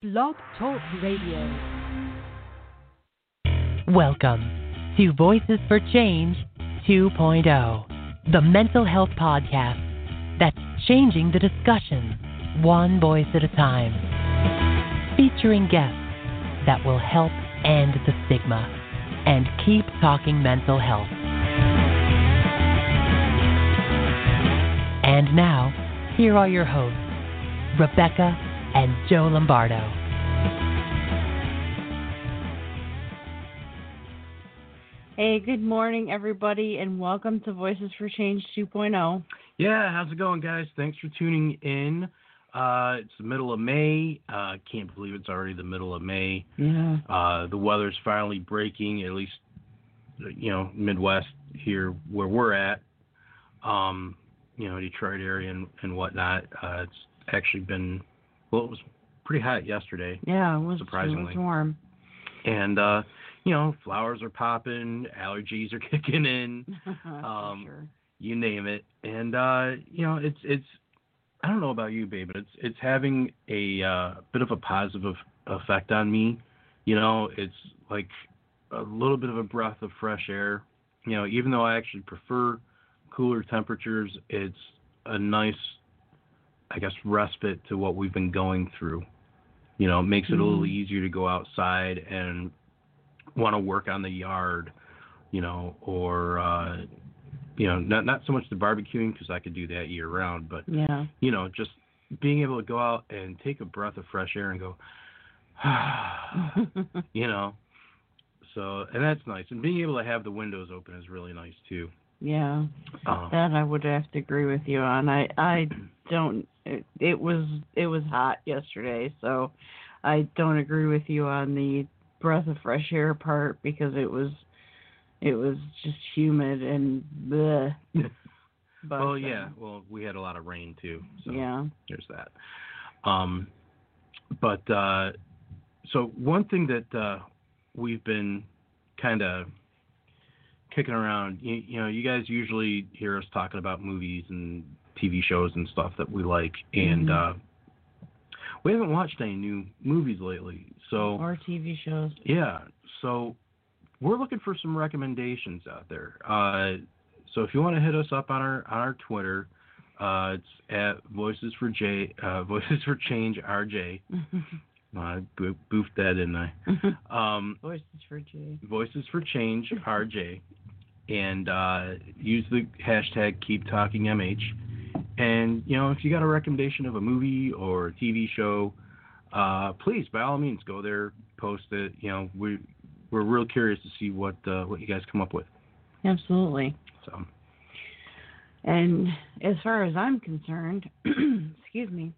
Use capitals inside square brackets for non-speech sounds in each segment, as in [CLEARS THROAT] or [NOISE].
Blog Talk Radio. Welcome to Voices for Change 2.0, the mental health podcast that's changing the discussion one voice at a time, featuring guests that will help end the stigma and keep talking mental health. And now, here are your hosts, Rebecca and Joe Lombardo. Hey, good morning, everybody, and welcome to Voices for Change 2.0. Yeah, how's it going, guys? Thanks for tuning in. Uh, it's the middle of May. Uh, can't believe it's already the middle of May. Yeah. Uh, the weather's finally breaking, at least, you know, Midwest here where we're at. Um, you know, Detroit area and, and whatnot. Uh, it's actually been well, it was pretty hot yesterday. Yeah, it was surprisingly it was warm. And uh, you know, flowers are popping, allergies are [LAUGHS] kicking in. [LAUGHS] um, sure. You name it, and uh, you know, it's it's. I don't know about you, babe, but it's it's having a uh, bit of a positive effect on me. You know, it's like a little bit of a breath of fresh air. You know, even though I actually prefer cooler temperatures, it's a nice I guess, respite to what we've been going through. You know, it makes it mm-hmm. a little mm-hmm. easier to go outside and want to work on the yard, you know, or uh, you know, not not so much the barbecuing because I could do that year round, but yeah, you know, just being able to go out and take a breath of fresh air and go, [SIGHS] you know. So, and that's nice. And being able to have the windows open is really nice too. Yeah, uh, that I would have to agree with you on. I I don't. It, it was it was hot yesterday, so I don't agree with you on the breath of fresh air part because it was it was just humid and the. [LAUGHS] But, well, yeah. Uh, well, we had a lot of rain too, so yeah. There's that. Um, but uh, so one thing that uh, we've been kind of kicking around, you, you, know, you guys usually hear us talking about movies and TV shows and stuff that we like, and mm-hmm. uh, we haven't watched any new movies lately. So or TV shows. Yeah. So we're looking for some recommendations out there. Uh, so if you want to hit us up on our on our Twitter, uh, it's at Voices for J uh, [LAUGHS] Voices for Change RJ. [LAUGHS] I boofed that, didn't I? [LAUGHS] Um, Voices for J. Voices for Change RJ and uh, use the hashtag Keep Talking MH. And you know, if you got a recommendation of a movie or a TV show, uh, please by all means go there, post it. You know, we we're real curious to see what uh, what you guys come up with. Absolutely. So. And as far as I'm concerned, [CLEARS THROAT] excuse me,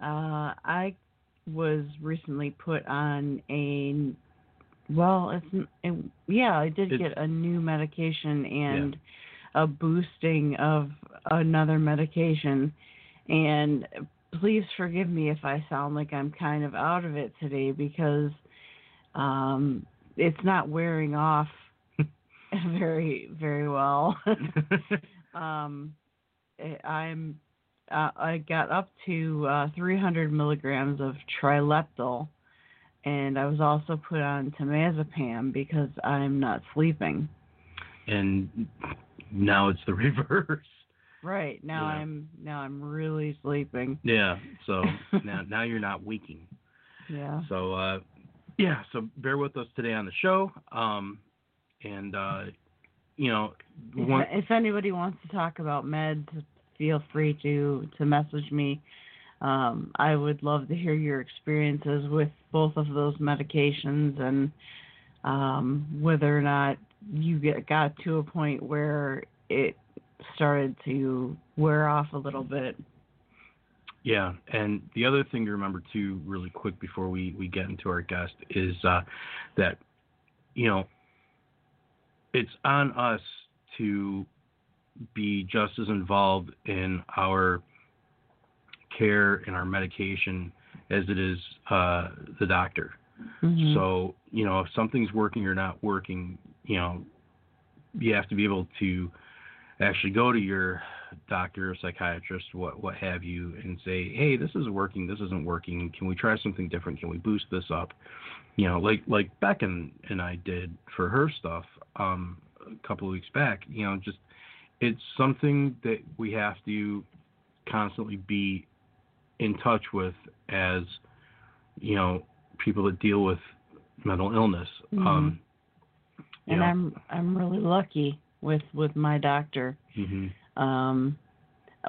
uh, I was recently put on a well, it's it, yeah, I did it's, get a new medication and yeah. a boosting of another medication, and please forgive me if I sound like I'm kind of out of it today because um, it's not wearing off [LAUGHS] very very well. [LAUGHS] um, I'm uh, I got up to uh, 300 milligrams of trileptal and I was also put on temazepam because I'm not sleeping. And now it's the [LAUGHS] reverse. Right now yeah. I'm now I'm really sleeping. Yeah. So [LAUGHS] now now you're not waking. Yeah. So uh, yeah. So bear with us today on the show. Um, and uh, you know, one... if, if anybody wants to talk about meds, feel free to to message me. Um, I would love to hear your experiences with both of those medications and um, whether or not you get, got to a point where it started to wear off a little bit. Yeah, and the other thing to remember too, really quick before we, we get into our guest, is uh, that you know it's on us to be just as involved in our care and our medication as it is uh, the doctor. Mm-hmm. So, you know, if something's working or not working, you know, you have to be able to actually go to your doctor or psychiatrist, what what have you, and say, hey, this is working, this isn't working. Can we try something different? Can we boost this up? You know, like like Beck and, and I did for her stuff um, a couple of weeks back. You know, just it's something that we have to constantly be in touch with as you know people that deal with mental illness. Mhm. Um, and know, I'm I'm really lucky with with my doctor. mhm. Um,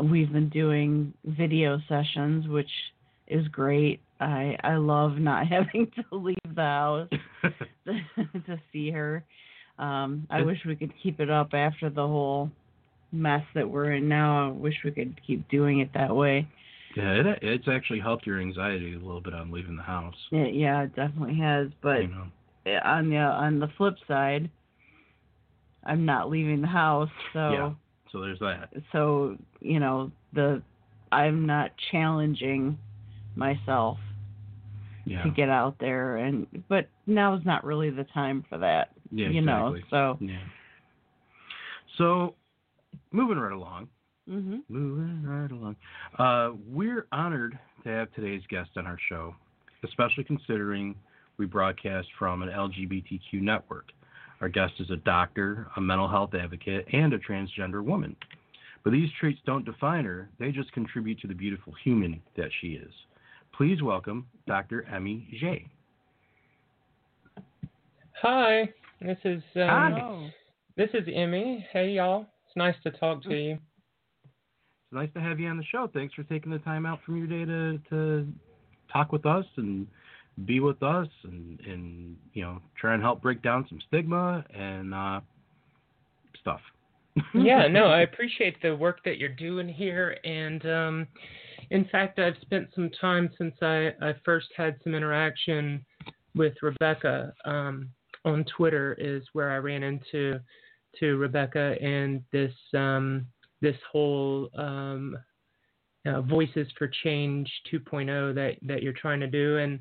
we've been doing video sessions, which is great. I I love not [LAUGHS] having to leave the house [LAUGHS] to see her. Um, I wish we could keep it up after the whole mess that we're in now. I wish we could keep doing it that way. yeah, it it's actually helped your anxiety a little bit on leaving the house. Yeah, yeah, it definitely has. But you know. on the on the flip side, I'm not leaving the house, so Yeah. So there's that. so you know the I'm not challenging myself Yeah. to get out there and but now is not really the time for that. yeah. you know, exactly. so Yeah. So, moving right along. mhm. Moving right along. Uh, we're honored to have today's guest on our show, especially considering we broadcast from an LGBTQ network. Our guest is a doctor, a mental health advocate, and a transgender woman. But these traits don't define her, they just contribute to the beautiful human that she is. Please welcome Dr. Emmy Zje. Hi, this is um, Hi. This is Emmy. Hey y'all, it's nice to talk to you. It's nice to have you on the show. Thanks for taking the time out from your day to, to talk with us and be with us and, and you know try and help break down some stigma and uh, stuff. [LAUGHS] yeah, no, I appreciate the work that you're doing here, and um, in fact, I've spent some time since I, I first had some interaction with Rebecca um, on Twitter. Is where I ran into to Rebecca and this um, this whole um, uh, Voices for Change 2.0 that that you're trying to do, and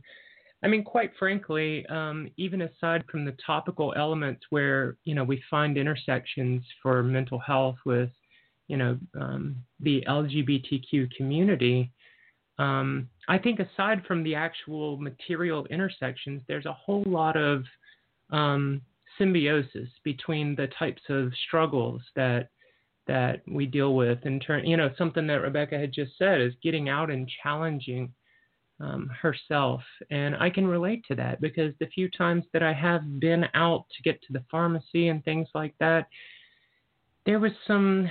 I mean, quite frankly, um, even aside from the topical elements where you know we find intersections for mental health with, you know, um, the LGBTQ community, um, I think aside from the actual material intersections, there's a whole lot of um, symbiosis between the types of struggles that that we deal with in turn. You know, something that Rebecca had just said is getting out and challenging um, herself. And I can relate to that because the few times that I have been out to get to the pharmacy and things like that, there was some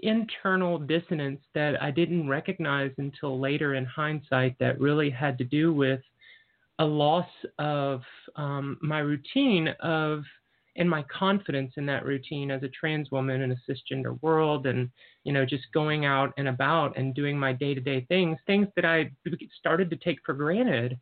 internal dissonance that I didn't recognize until later in hindsight that really had to do with a loss of um, my routine of and my confidence in that routine as a trans woman in a cisgender world and you know just going out and about and doing my day-to-day things things that i started to take for granted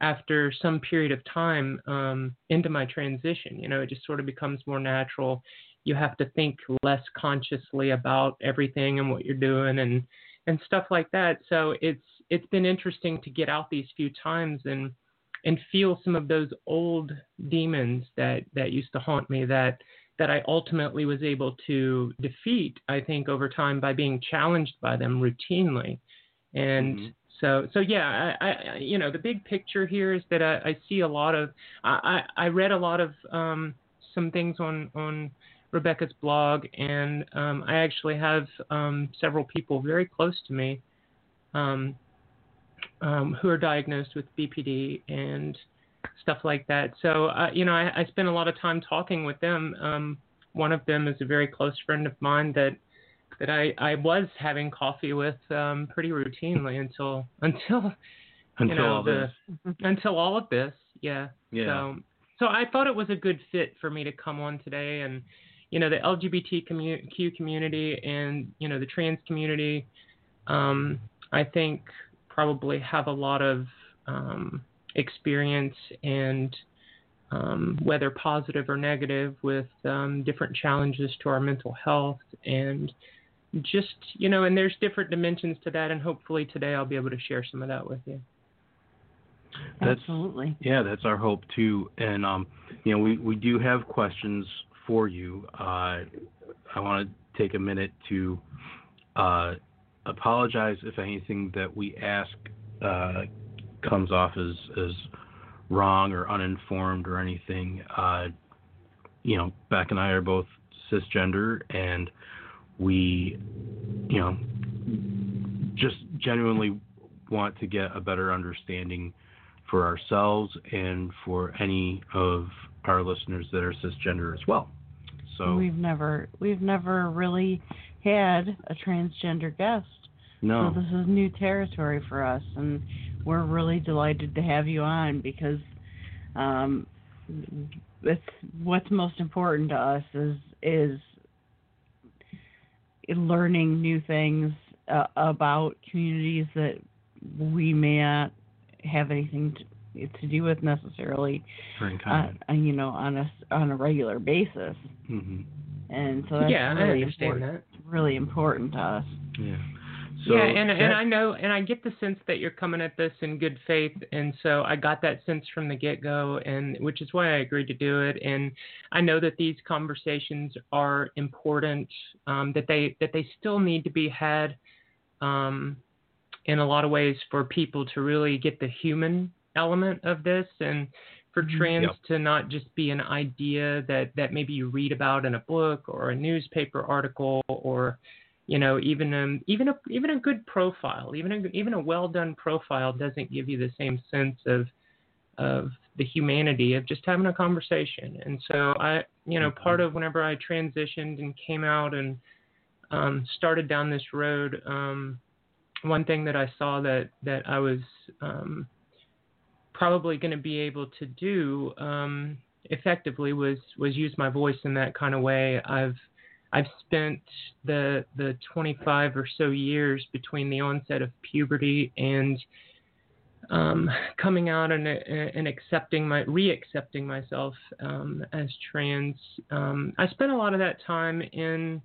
after some period of time um, into my transition. You know it just sort of becomes more natural. You have to think less consciously about everything and what you're doing and and stuff like that. So it's it's been interesting to get out these few times and and feel some of those old demons that that used to haunt me that that I ultimately was able to defeat I think over time by being challenged by them routinely and Mhm. so so yeah I, I you know the big picture here is that I, I see a lot of I, I I read a lot of um, some things on on Rebecca's blog and um, I actually have um, several people very close to me um, who are diagnosed with BPD and stuff like that. So, uh, you know, I, I spend a lot of time talking with them. Um, one of them is a very close friend of mine that that I, I was having coffee with um, pretty routinely until until [LAUGHS] Until you know all the this. until all of this. Yeah. Yeah. So so I thought it was a good fit for me to come on today and you know the LGBTQ commu- community and you know the trans community um, I think probably have a lot of um, experience and um, whether positive or negative with um, different challenges to our mental health and just you know and there's different dimensions to that and hopefully today I'll be able to share some of that with you. That's- Absolutely. Yeah, that's our hope too. And um, you know, we, we do have questions for you. Uh, I want to take a minute to uh, apologize if anything that we ask uh, comes off as as wrong or uninformed or anything. Uh, you know, Beck and I are both cisgender, and we, you know, just genuinely want to get a better understanding for ourselves and for any of our listeners that are cisgender as well. So we've never we've never really had a transgender guest. No, So this is new territory for us, and we're really delighted to have you on because um, it's what's most important to us is is learning new things uh, about communities that we may not have anything to, to do with necessarily, uh, uh, you know, on a s- on a regular basis, hmm and so that's yeah, I really understand important. that. Really important to us. Yeah. So yeah, and and I know, and I get the sense that you're coming at this in good faith, and so I got that sense from the get go, and which is why I agreed to do it. And I know that these conversations are important, um, that they that they still need to be had, um, in a lot of ways for people to really get the human element of this, and for Mhm. trans Yep. to not just be an idea that that maybe you read about in a book or a newspaper article or you know even um even a even a good profile even a even a well done profile doesn't give you the same sense of of the humanity of just having a conversation. And so i you know part of whenever i transitioned and came out and um started down this road um one thing that i saw that that i was um probably going to be able to do um effectively was was use my voice in that kind of way. I've I've spent the the 25 or so years between the onset of puberty and um, coming out and, and accepting my re-accepting myself um, as trans. Um, I spent a lot of that time in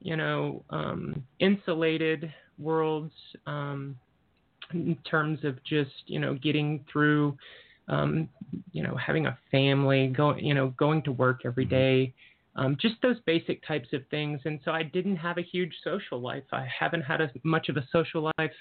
you know um, insulated worlds um, in terms of just you know getting through um, you know having a family going you know going to work every day um, just those basic types of things. And so I didn't have a huge social life. I haven't had as much of a social life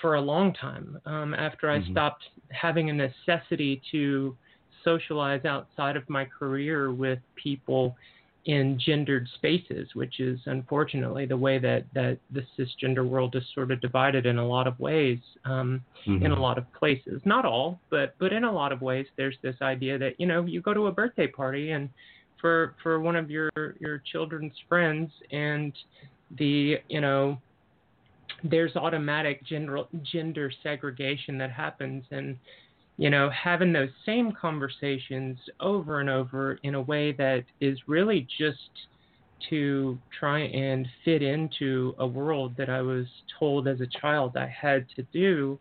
for a long time. Um, after I Mhm. stopped having a necessity to socialize outside of my career with people in gendered spaces, which is unfortunately the way that, that the cisgender world is sort of divided in a lot of ways. Um, in a Mhm. lot of places. Not all, but but in a lot of ways, there's this idea that you know you go to a birthday party and for for one of your your children's friends and the you know there's automatic gender gender segregation that happens and you know having those same conversations over and over in a way that is really just to try and fit into a world that I was told as a child I had to do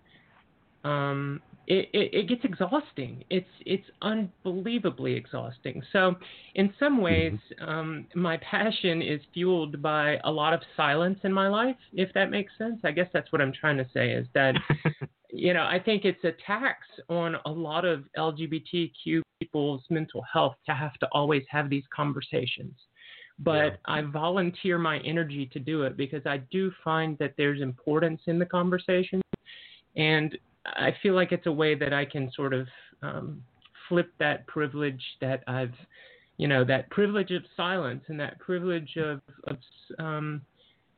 um, it, it, it gets exhausting. It's it's unbelievably exhausting. So, in some ways, um, my passion is fueled by a lot of silence in my life. If that makes sense, I guess that's what I'm trying to say. Is that [LAUGHS] you know I think it's a tax on a lot of LGBTQ people's mental health to have to always have these conversations. But Yeah. I volunteer my energy to do it because I do find that there's importance in the conversation, and I feel like it's a way that I can sort of um, flip that privilege that I've, you know, that privilege of silence and that privilege of, of um,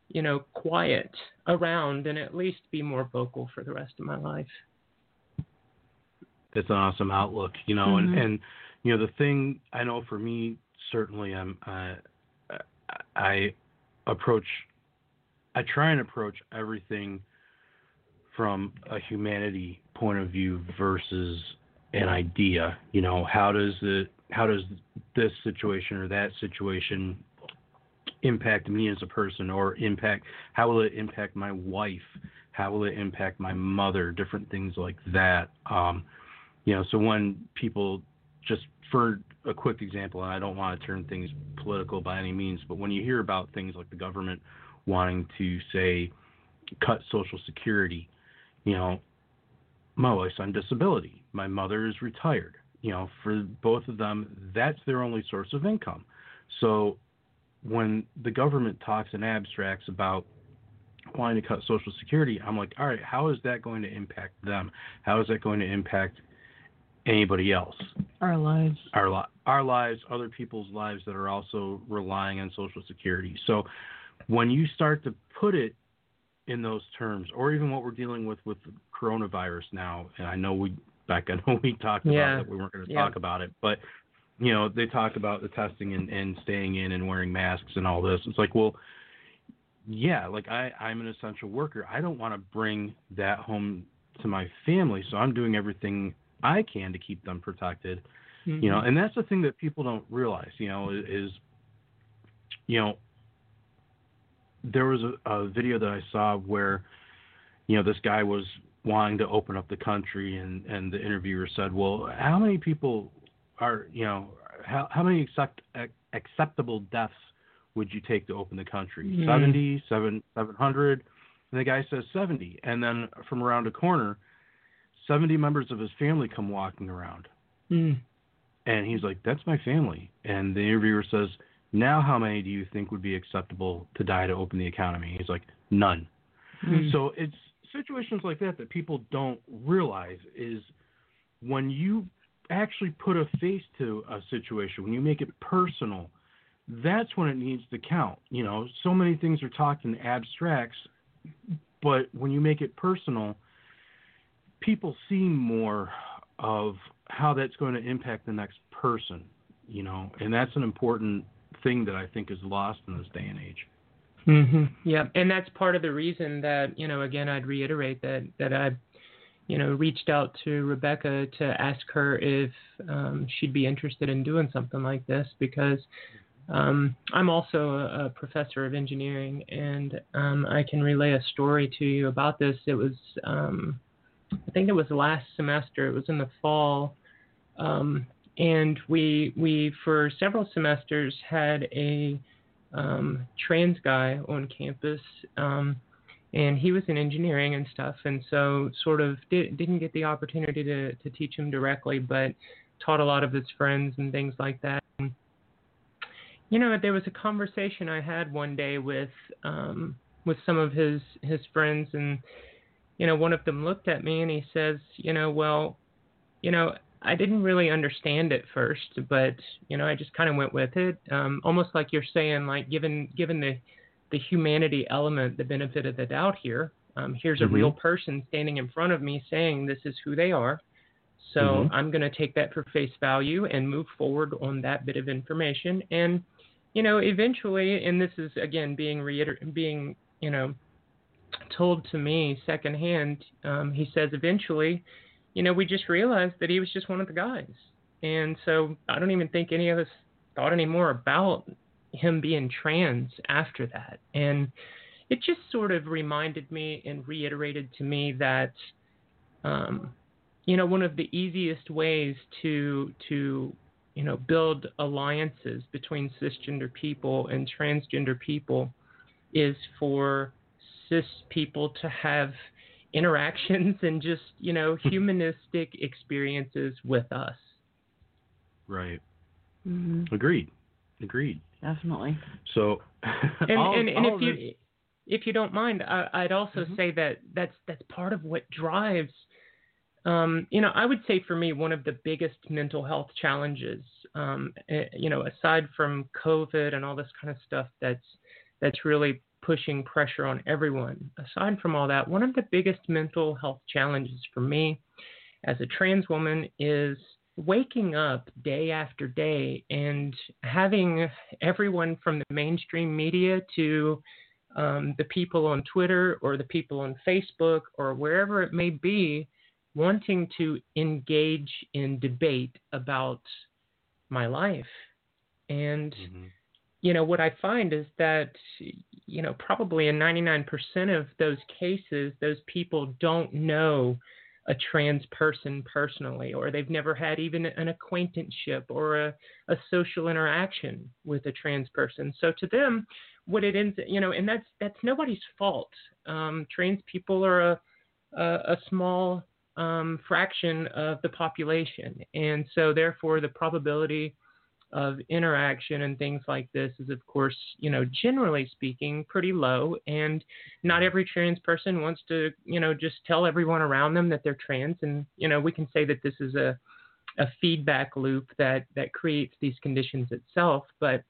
you know, quiet around and at least be more vocal for the rest of my life. that's an awesome outlook, you know, and Mhm. and you know the thing I know for me certainly I'm uh, I approach I try and approach everything from a humanity point of view versus an idea. You know, how does it how does this situation or that situation impact me as a person or impact how will it impact my wife? How will it impact my mother? Different things like that. Um, you know, so when people just for a quick example, and I don't want to turn things political by any means, but when you hear about things like the government wanting to say cut Social Security, you know, my wife's on disability, my mother is retired. You know, for both of them, that's their only source of income. So when the government talks in abstracts about wanting to cut Social Security, I'm like, all right, how is that going to impact them? How is that going to impact anybody else? Our lives. Our li- our lives, other people's lives that are also relying on Social Security. So when you start to put it in those terms, or even what we're dealing with with coronavirus now, and I know we back I know [LAUGHS] we talked about Yeah. that we weren't going to Yeah. talk about it, but you know they talked about the testing and, and staying in and wearing masks and all this. It's like, well, yeah, like I I'm an essential worker. I don't want to bring that home to my family, so I'm doing everything I can to keep them protected Mm-hmm. you know and that's the thing that people don't realize you know is you know there was a, a video that i saw where you know this guy was wanting to open up the country and and the interviewer said well how many people are you know how how many accept, acceptable deaths would you take to open the country Mhm. 70 7 700 and the guy says 70 and then from around a corner 70 members of his family come walking around Mm. and he's like, "That's my family." And the interviewer says, "Now, how many do you think would be acceptable to die to open the economy?" He's like, "None." Mm. So it's situations like that that people don't realize is when you actually put a face to a situation, when you make it personal, that's when it needs to count. You know, so many things are talked in abstracts, but when you make it personal, people see more of how that's going to impact the next person, you know, and that's an important thing that I think is lost in this day and age. hmm Yeah, and that's part of the reason that you know, again, I'd reiterate that that I, you know, reached out to Rebecca to ask her if um, she'd be interested in doing something like this because um, I'm also a, a professor of engineering, and um, I can relay a story to you about this. It was, um, I think it was last semester. It was in the fall. And we we for several semesters had a um, trans guy on campus, um, and he was in engineering and stuff, and so sort of did, didn't get the opportunity to to teach him directly, but taught a lot of his friends and things like that. And, you know, there was a conversation I had one day with um, with some of his his friends, and you know, one of them looked at me and he says, you know, well, you know, I didn't really understand it first, but you know, I just kind of went with it. Um, almost like you're saying, like given given the the humanity element, the benefit of the doubt here. Um, here's a Mhm. real person standing in front of me saying this is who they are. So Mhm. I'm going to take that for face value and move forward on that bit of information. And you know, eventually, and this is again being reiter- being you know told to me secondhand. Um, he says eventually, you know, we just realized that he was just one of the guys, and so I don't even think any of us thought any more about him being trans after that, and it just sort of reminded me and reiterated to me that, um, you know, one of the easiest ways to to you know build alliances between cisgender people and transgender people is for cis people to have interactions and just you know [LAUGHS] humanistic experiences with us. Right. hmm Agreed. Agreed. Definitely. So, and all, and, and all if you this- if you don't mind, I, I'd also Mhm. say that that's that's part of what drives. Um, you know, I would say for me one of the biggest mental health challenges. Um, eh, you know, aside from COVID and all this kind of stuff, that's that's really pushing pressure on everyone. Aside from all that, one of the biggest mental health challenges for me as a trans woman is waking up day after day and having everyone from the mainstream media to um, the people on Twitter or the people on Facebook or wherever it may be wanting to engage in debate about my life. And, Mhm. You know, what I find is that, you know, probably in 99% of those cases, those people don't know a trans person personally, or they've never had even an acquaintanceship or a, a social interaction with a trans person. So to them, what it ends, you know, and that's that's nobody's fault. Um, trans people are a a, a small um, fraction of the population, and so therefore the probability of interaction and things like this is of course you know generally speaking pretty low. And not every trans person wants to you know just tell everyone around them that they're trans. And you know we can say that this is a a feedback loop that that creates these conditions itself. But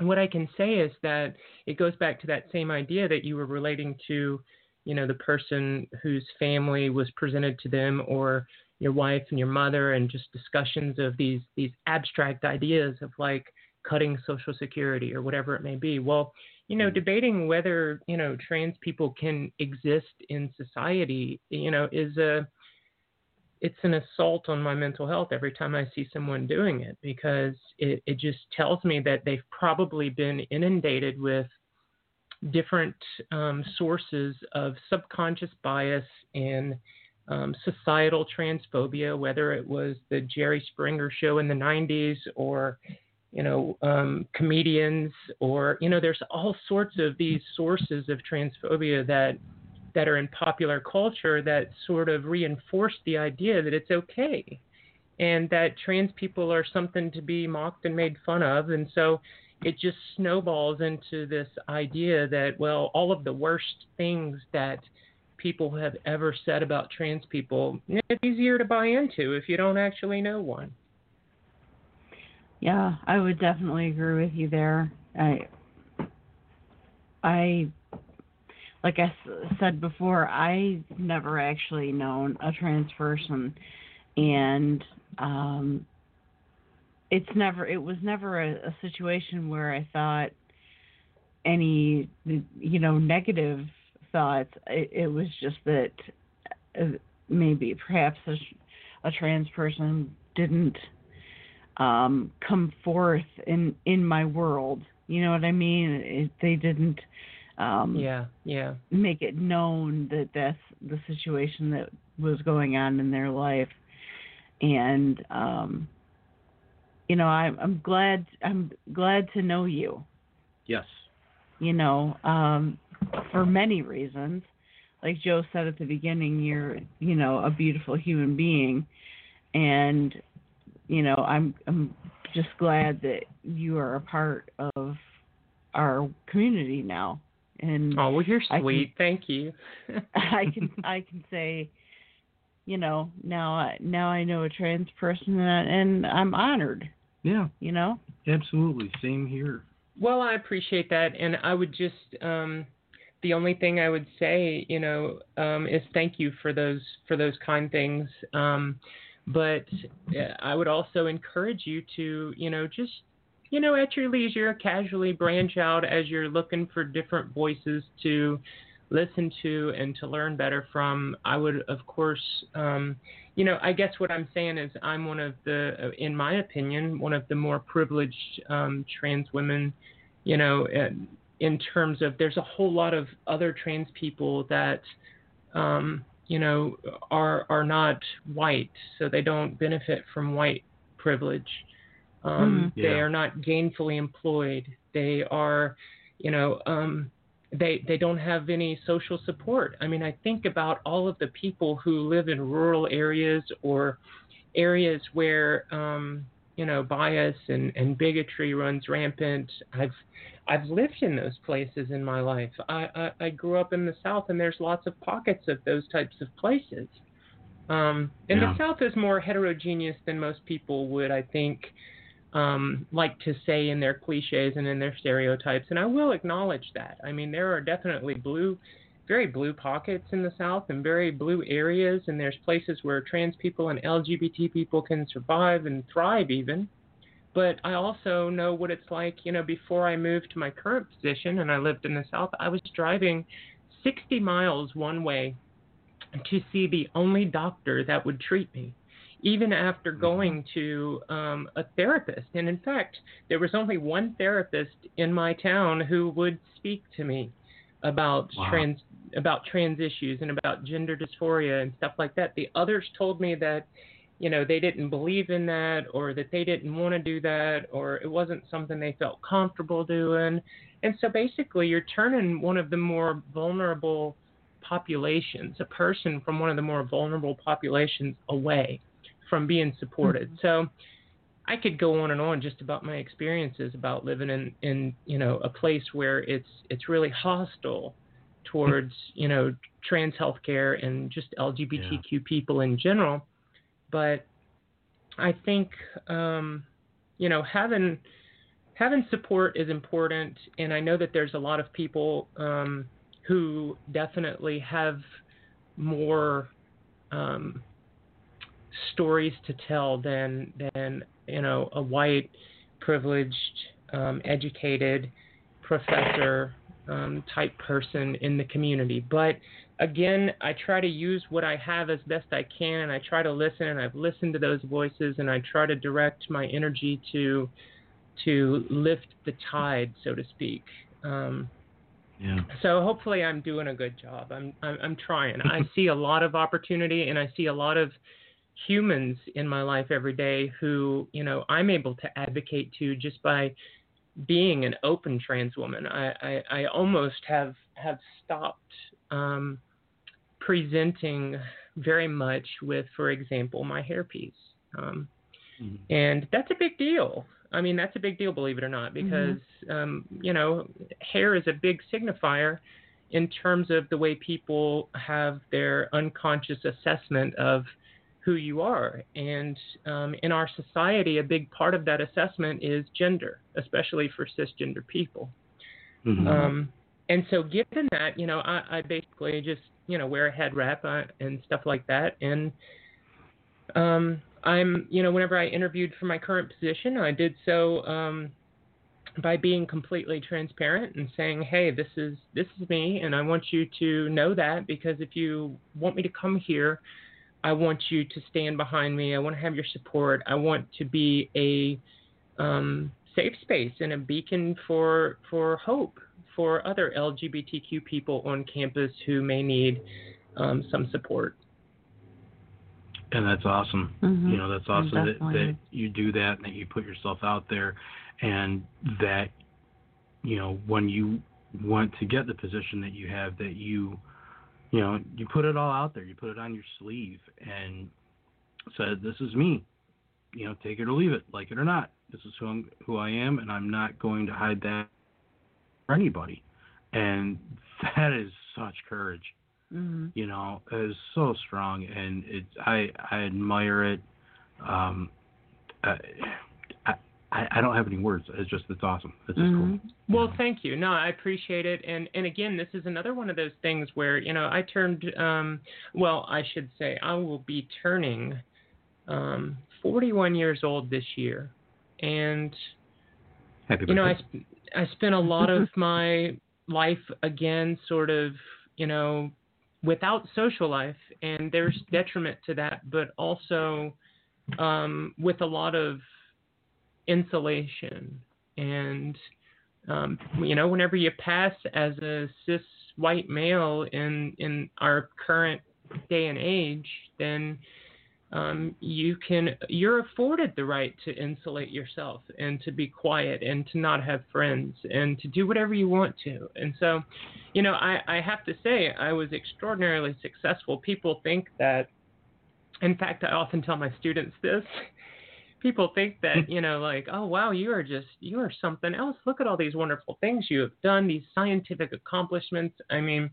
what i can say is that it goes back to that same idea that you were relating to you know the person whose family was presented to them or your wife and your mother and just discussions of these these abstract ideas of like cutting social security or whatever it may be. Well you know debating whether you know trans people can exist in society you know is a it's an assault on my mental health every time I see someone doing it because it, it just tells me that they've probably been inundated with different um, sources of subconscious bias and um, societal transphobia, whether it was the Jerry Springer show in the 90s or, you know, um, comedians or, you know, there's all sorts of these sources of transphobia that that are in popular culture that sort of reinforce the idea that it's okay and that trans people are something to be mocked and made fun of. And so it just snowballs into this idea that, well, all of the worst things that people have ever said about trans people, it's easier to buy into if you don't actually know one. Yeah, I would definitely agree with you there. I, I, like I said before, I never actually known a trans person, and um, it's never, it was never a, a situation where I thought any, you know, negative thoughts. It, it was just that uh, maybe perhaps a, a trans person didn't um, come forth in in my world. You know what I mean? It, they didn't. Um, yeah, yeah. Make it known that that's the situation that was going on in their life, and um, you know, I'm I'm glad I'm glad to know you. Yes. You know, um, for many reasons. Like Joe said at the beginning, you're, you know, a beautiful human being, and you know, I'm I'm just glad that you are a part of our community now. And oh, well, you're sweet. Can, Thank you. [LAUGHS] I can I can say, you know, now I now I know a trans person, and, and I'm honored. Yeah. You know. Absolutely. Same here. Well, I appreciate that, and I would just um, the only thing I would say, you know, um, is thank you for those for those kind things. Um, but uh, I would also encourage you to, you know, just you know, at your leisure, casually branch out as you're looking for different voices to listen to and to learn better from. I would, of course, um, you know, I guess what I'm saying is I'm one of the, uh, in my opinion, one of the more privileged um, trans women, you know, in terms of there's a whole lot of other trans people that um, you know are are not white, so they don't benefit from white privilege. Um, mm-hmm. yeah. They are not gainfully employed. They are, you know, um, they they don't have any social support. I mean, I think about all of the people who live in rural areas or areas where um, you know bias and, and bigotry runs rampant. I've I've lived in those places in my life. I, I, I grew up in the South, and there's lots of pockets of those types of places. Um, and yeah. the South is more heterogeneous than most people would, I think, um, like to say in their cliches and in their stereotypes. And I will acknowledge that. I mean, there are definitely blue, very blue pockets in the South and very blue areas, and there's places where trans people and LGBT people can survive and thrive even but I also know what it's like. You know, before I moved to my current position and I lived in the South, I was driving 60 miles one way to see the only doctor that would treat me, even after mm-hmm. going to um, a therapist. And in fact, there was only one therapist in my town who would speak to me about wow. trans about trans issues and about gender dysphoria and stuff like that. The others told me that you know they didn't believe in that or that they didn't want to do that or it wasn't something they felt comfortable doing and so basically you're turning one of the more vulnerable populations a person from one of the more vulnerable populations away from being supported mm-hmm. so I could go on and on just about my experiences about living in in you know a place where it's it's really hostile towards you know trans healthcare and just LGBTQ yeah. people in general. But I think um, you know having having support is important, and I know that there's a lot of people um, who definitely have more um, stories to tell than than you know a white, privileged, um, educated professor um, type person in the community. But again, I try to use what I have as best I can, and I try to listen. And I've listened to those voices, and I try to direct my energy to to lift the tide, so to speak. Um, yeah. So hopefully, I'm doing a good job. I'm I'm, I'm trying. I [LAUGHS] see a lot of opportunity, and I see a lot of humans in my life every day who you know I'm able to advocate to just by being an open trans woman. I I, I almost have have stopped um, presenting very much with, for example, my hairpiece. Um, mm-hmm. And that's a big deal. I mean, that's a big deal, believe it or not, mm-hmm. because mm-hmm. um, you know, hair is a big signifier in terms of the way people have their unconscious assessment of who you are. And um, in our society, a big part of that assessment is gender, especially for cisgender people. Mm-hmm. Um, and so, given that, you know, I, I, basically just, you know, wear a head wrap uh, and stuff like that. And um, I'm, you know, whenever I interviewed for my current position, I did so um, by being completely transparent and saying, "Hey, this is this is me, and I want you to know that because if you want me to come here, I want you to stand behind me. I want to have your support. I want to be a um, safe space and a beacon for for hope for other LGBTQ people on campus who may need um, some support." And that's awesome. Mm-hmm. You know, that's awesome that, that you do that and that you put yourself out there and that, you know, when you want to get the position that you have, that you, you know, you put it all out there. You put it on your sleeve and said, this is me. You know, take it or leave it, like it or not. This is who, I'm, who I am, and I'm not going to hide that for anybody. And that is such courage Mm-hmm. You know, it is so strong, and it I I admire it. Um, I, I, I don't have any words. It's just it's awesome. It's just mm-hmm. cool. Well, thank you. No, I appreciate it. And and again, this is another one of those things where you know I turned. Um, well, I should say I will be turning um, 41 years old this year, and Happy you know I I spent a lot of [LAUGHS] my life again, sort of you know without social life, and there's detriment to that, but also um, with a lot of insulation. And, um, you know, whenever you pass as a cis white male in, in our current day and age, then um, you can you're afforded the right to insulate yourself and to be quiet and to not have friends and to do whatever you want to and so you know i i have to say i was extraordinarily successful people think that in fact i often tell my students this people think that you know like oh wow you are just you are something else. Look at all these wonderful things you have done these scientific accomplishments. I mean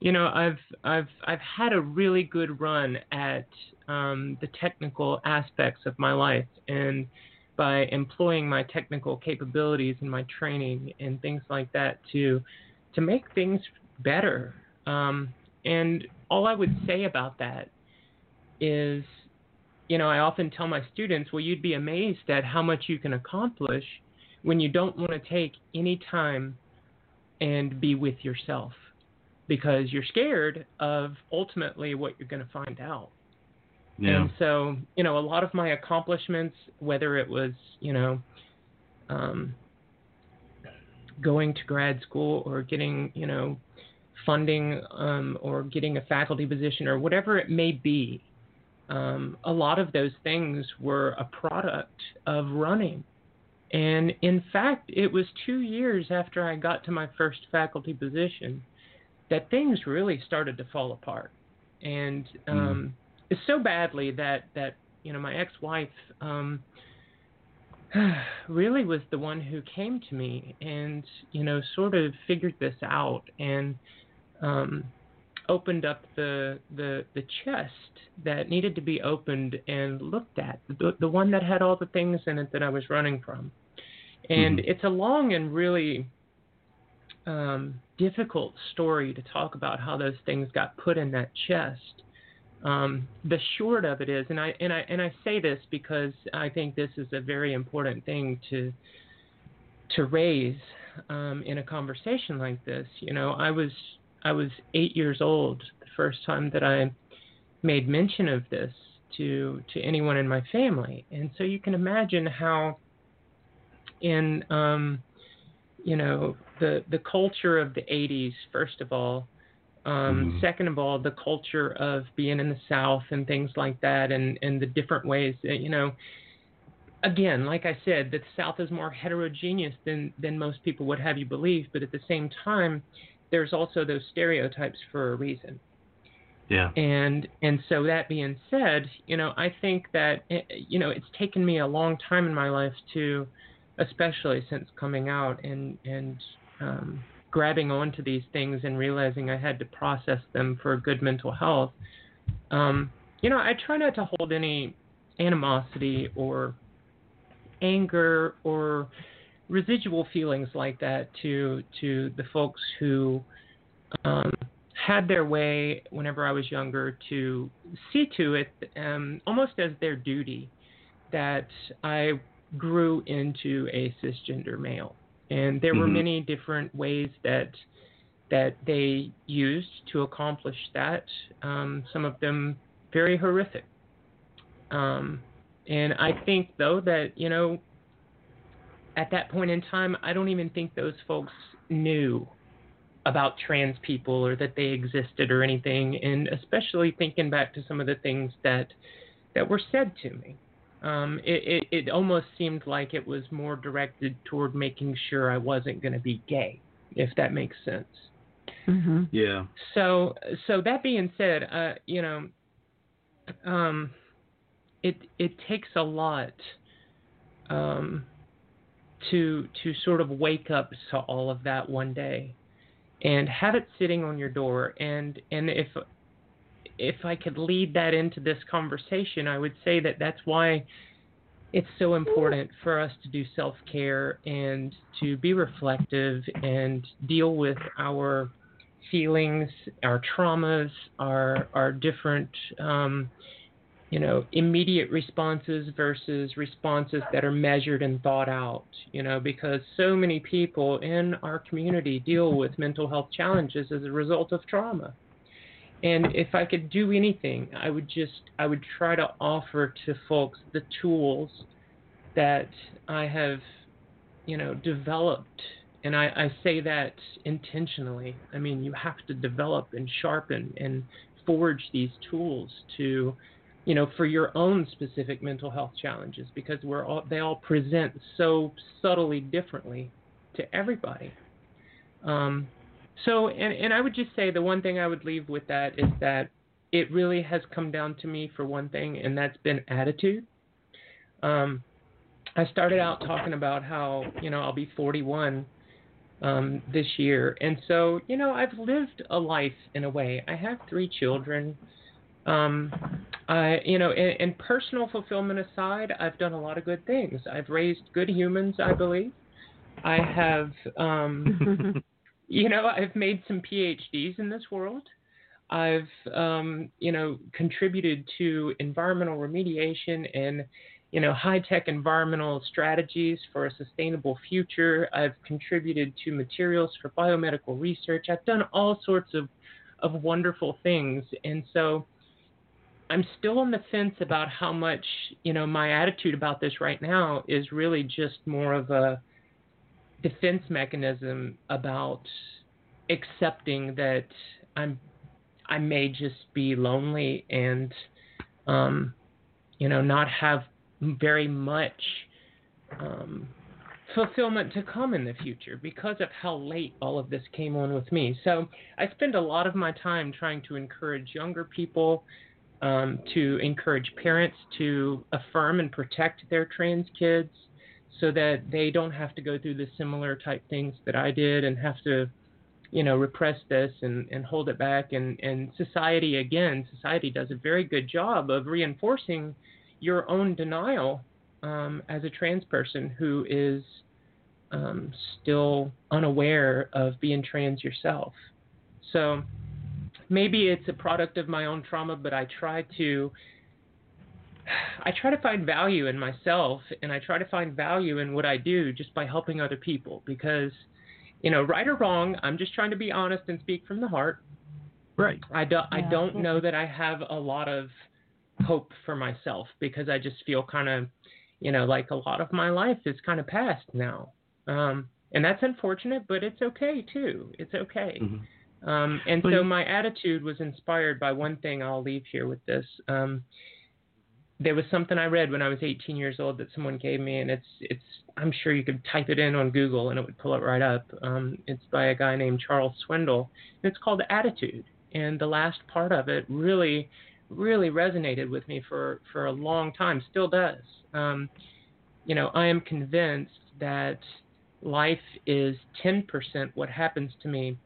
you know i've i've i've had a really good run at um, the technical aspects of my life and by employing my technical capabilities and my training and things like that to to make things better. Um, and all I would say about that is, you know, I often tell my students, well, you'd be amazed at how much you can accomplish when you don't want to take any time and be with yourself because you're scared of ultimately what you're going to find out. Yeah. And so, you know, a lot of my accomplishments, whether it was, you know, um, going to grad school or getting, you know, funding um, or getting a faculty position or whatever it may be, um, a lot of those things were a product of running. And in fact, it was two years after I got to my first faculty position that things really started to fall apart. And um, mm so badly that that you know my ex-wife um, [SIGHS] really was the one who came to me and you know sort of figured this out and um, opened up the the the chest that needed to be opened and looked at the, the one that had all the things in it that I was running from and Mhm. it's a long and really um, difficult story to talk about how those things got put in that chest um, the short of it is, and I and I and I say this because I think this is a very important thing to to raise um, in a conversation like this. You know, I was I was eight years old the first time that I made mention of this to to anyone in my family, and so you can imagine how in um, you know the the culture of the 80s, first of all, um, Mhm. Second of all, the culture of being in the South and things like that, and, and the different ways that, you know, again, like I said, the South is more heterogeneous than, than most people would have you believe, but at the same time, there's also those stereotypes for a reason. Yeah. And and so that being said, you know, I think that eh, you know it's taken me a long time in my life to, especially since coming out and and um, grabbing onto these things and realizing I had to process them for good mental health. Um, you know, I try not to hold any animosity or anger or residual feelings like that to to the folks who um, had their way whenever I was younger to see to it um, almost as their duty that I grew into a cisgender male. And there were Mhm. many different ways that that they used to accomplish that. Um, some of them very horrific. Um, and I think though that you know, at that point in time, I don't even think those folks knew about trans people or that they existed or anything. And especially thinking back to some of the things that that were said to me. Um, it, it, it almost seemed like it was more directed toward making sure I wasn't going to be gay, if that makes sense. Mm-hmm. Yeah. So, so that being said, uh, you know, um, it it takes a lot um, to to sort of wake up to all of that one day, and have it sitting on your door. And and if if I could lead that into this conversation, I would say that that's why it's so important for us to do self care and to be reflective and deal with our feelings, our traumas, our our different um, you know immediate responses versus responses that are measured and thought out. You know, because so many people in our community deal with mental health challenges as a result of trauma. And if I could do anything, I would just I would try to offer to folks the tools that I have, you know, developed. And I, I say that intentionally. I mean, you have to develop and sharpen and forge these tools to, you know, for your own specific mental health challenges because we're all they all present so subtly differently to everybody. Um, so, and, and I would just say the one thing I would leave with that is that it really has come down to me for one thing, and that's been attitude. Um, I started out talking about how, you know, I'll be 41 um, this year. And so, you know, I've lived a life in a way. I have three children. Um, I, you know, and, and personal fulfillment aside, I've done a lot of good things. I've raised good humans, I believe. I have, um, [LAUGHS] you know, I've made some PhDs in this world. I've, um, you know, contributed to environmental remediation and, you know, high tech environmental strategies for a sustainable future. I've contributed to materials for biomedical research. I've done all sorts of, of wonderful things. And so I'm still on the fence about how much, you know, my attitude about this right now is really just more of a defense mechanism about accepting that I'm I may just be lonely and um, you know not have very much um, fulfillment to come in the future because of how late all of this came on with me. So I spend a lot of my time trying to encourage younger people, um, to encourage parents to affirm and protect their trans kids, so that they don't have to go through the similar type things that I did and have to, you know, repress this and, and hold it back. And, and society, again, society does a very good job of reinforcing your own denial um, as a trans person who is um, still unaware of being trans yourself. So maybe it's a product of my own trauma, but I try to I try to find value in myself and I try to find value in what I do just by helping other people because you know, right or wrong, I'm just trying to be honest and speak from the heart. Right. I don't I don't know that I have a lot of hope for myself because I just feel kind of, you know, like a lot of my life is kind of past now. Um and that's unfortunate, but it's okay too. It's okay. Mhm. Um, and But so my attitude was inspired by one thing. I'll leave here with this. Um, there was something I read when I was 18 years old that someone gave me, and it's it's. I'm sure you could type it in on Google and it would pull it right up. Um, it's by a guy named Charles Swindoll, and it's called Attitude. And the last part of it really, really resonated with me for for a long time. Still does. Um, you know, I am convinced that life is 10% what happens to me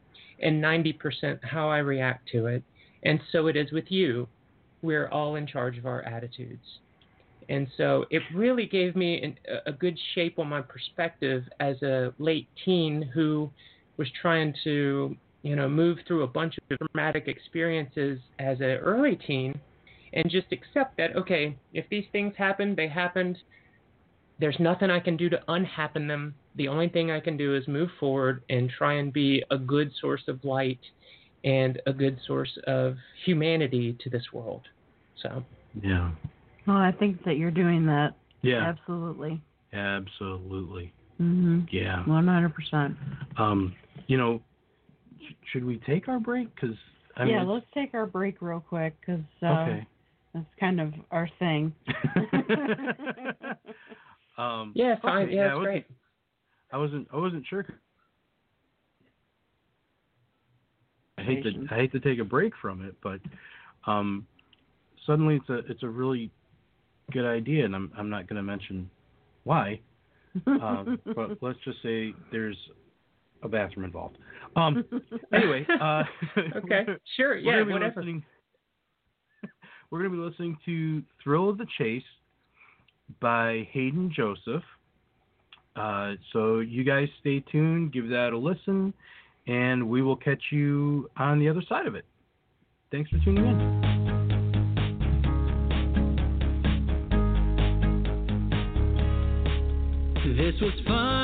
and 90% how I react to it. And so it is with you. We're all in charge of our attitudes. And so it really gave me an, a good shape on my perspective as a late teen who was trying to, you know, move through a bunch of traumatic experiences as an early teen and just accept that, okay, if these things happened, they happened. There's nothing I can do to unhappen them. The only thing I can do is move forward and try and be a good source of light and a good source of humanity to this world. So, Yeah. Well, I think that you're doing that. Yeah. Absolutely. Absolutely. Mhm. Yeah. One hundred percent. Um, you know, sh- should we take our break? Because I mean, Yeah, it's- let's take our break real quick because uh, okay. that's kind of our thing. [LAUGHS] [LAUGHS] um, yeah, fine. okay, yeah, I that's wasn't- great. I wasn't. I wasn't sure. I hate to. I hate to take a break from it, but um, suddenly it's a it's a really good idea, and I'm I'm not going to mention why. [LAUGHS] Um, but let's just say there's a bathroom involved. Um, anyway, uh, [LAUGHS] okay, sure. yeah, we're whatever. We're going to be listening to "Thrill of the Chase" by Hayden Joseph. Uh, so you guys stay tuned, give that a listen, and we will catch you on the other side of it. Thanks for tuning in. This was fun.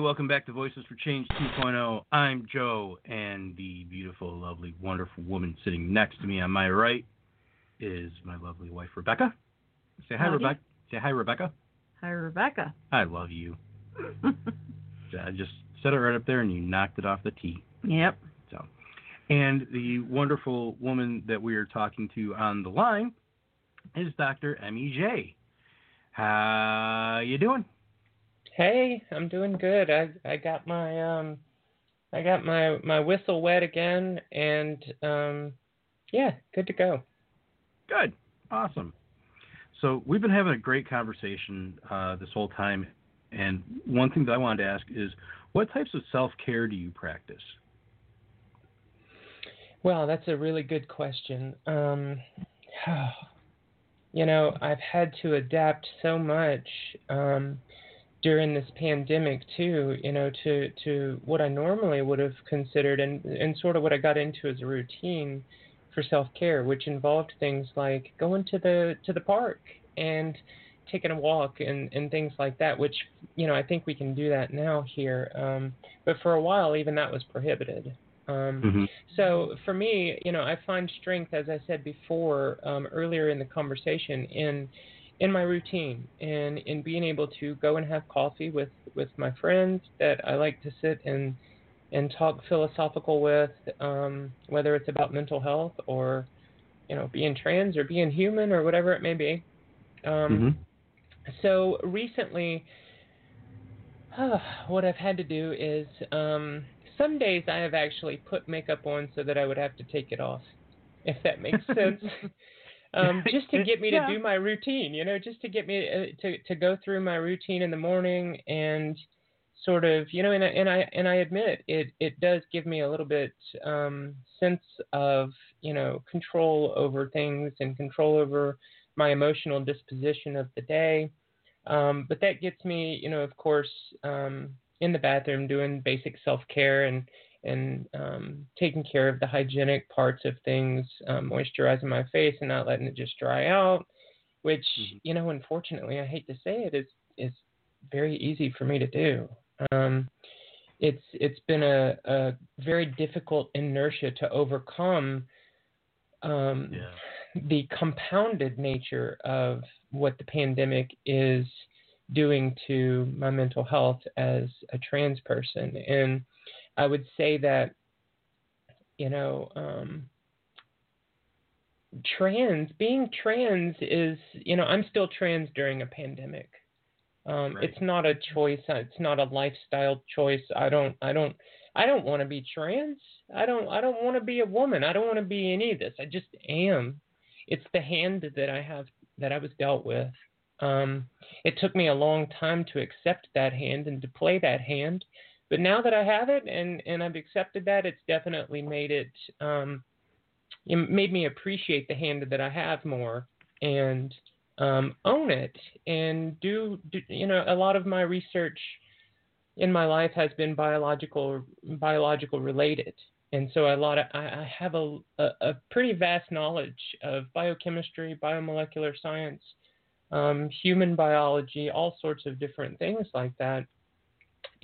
Welcome back to Voices for Change 2.0. I'm Joe, and the beautiful, lovely, wonderful woman sitting next to me on my right is my lovely wife, Rebecca. Say hi, Howdy. Rebecca. Say hi, Rebecca. Hi, Rebecca. I love you. [LAUGHS] I just set it right up there, and you knocked it off the tee. yep. So, and the wonderful woman that we are talking to on the line is Dr. Emmy Zje. How you doing? Hey, I'm doing good. I I got my um I got my my whistle wet again and um yeah, good to go. Good. Awesome. So we've been having a great conversation uh, this whole time, and one thing that I wanted to ask is, what types of self care do you practice? Well, that's a really good question. Um [SIGHS] you know, I've had to adapt so much um during this pandemic too, you know, to to what I normally would have considered and and sort of what I got into as a routine for self-care, which involved things like going to the to the park and taking a walk and and things like that, which you know I think we can do that now here, um, but for a while even that was prohibited. Um, Mm-hmm. so for me, you know, I find strength, as I said before um, earlier in the conversation, in in my routine and in being able to go and have coffee with with my friends that I like to sit and and talk philosophical with, um, whether it's about mental health or you know being trans or being human or whatever it may be. Um, Mm-hmm. so recently, [SIGHS] what I've had to do is um, some days I have actually put makeup on so that I would have to take it off, if that makes [LAUGHS] sense. Um, [LAUGHS] just to get me Yeah. to do my routine, you know, just to get me uh, to to go through my routine in the morning and sort of, you know, and I, and I and I admit it it does give me a little bit um, sense of you know control over things and control over my emotional disposition of the day. Um, but that gets me, you know, of course, um, in the bathroom doing basic self care and and um, taking care of the hygienic parts of things, um, moisturizing my face and not letting it just dry out. Which, Mhm. you know, unfortunately, I hate to say it, is is very easy for me to do. Um, it's it's been a, a very difficult inertia to overcome. Um, Yeah. the compounded nature of what the pandemic is doing to my mental health as a trans person. And I would say that, you know, um, trans, being trans is, you know, I'm still trans during a pandemic. Um, Right. It's not a choice. It's not a lifestyle choice. I don't. I don't. I don't want to be trans. I don't. I don't want to be a woman. I don't want to be any of this. I just am. It's the hand that I have that I was dealt with. Um, it took me a long time to accept that hand and to play that hand, but now that I have it and and I've accepted that, it's definitely made it. Um, it made me appreciate the hand that I have more and um, own it and do, do you know a lot of my research in my life has been biological biological related and so a lot of I, have a, a, a pretty vast knowledge of biochemistry, biomolecular science, um, human biology, all sorts of different things like that.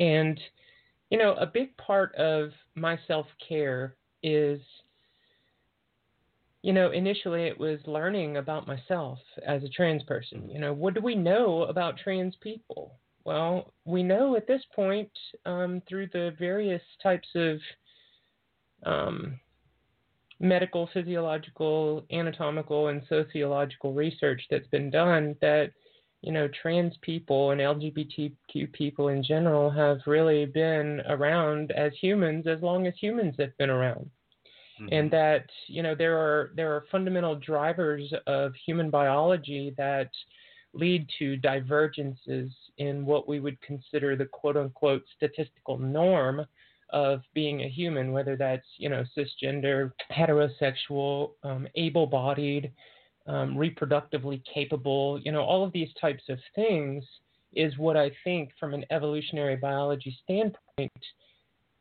And you know, a big part of my self care is you know, initially it was learning about myself as a trans person. You know, what do we know about trans people? Well, we know at this point um, through the various types of um, medical, physiological, anatomical, and sociological research that's been done that you know trans people and LGBTQ people in general have really been around as humans as long as humans have been around Mhm. and that you know there are there are fundamental drivers of human biology that lead to divergences in what we would consider the quote unquote statistical norm of being a human, whether that's you know cisgender, heterosexual, um, able-bodied, um, reproductively capable, you know all of these types of things is what I think from an evolutionary biology standpoint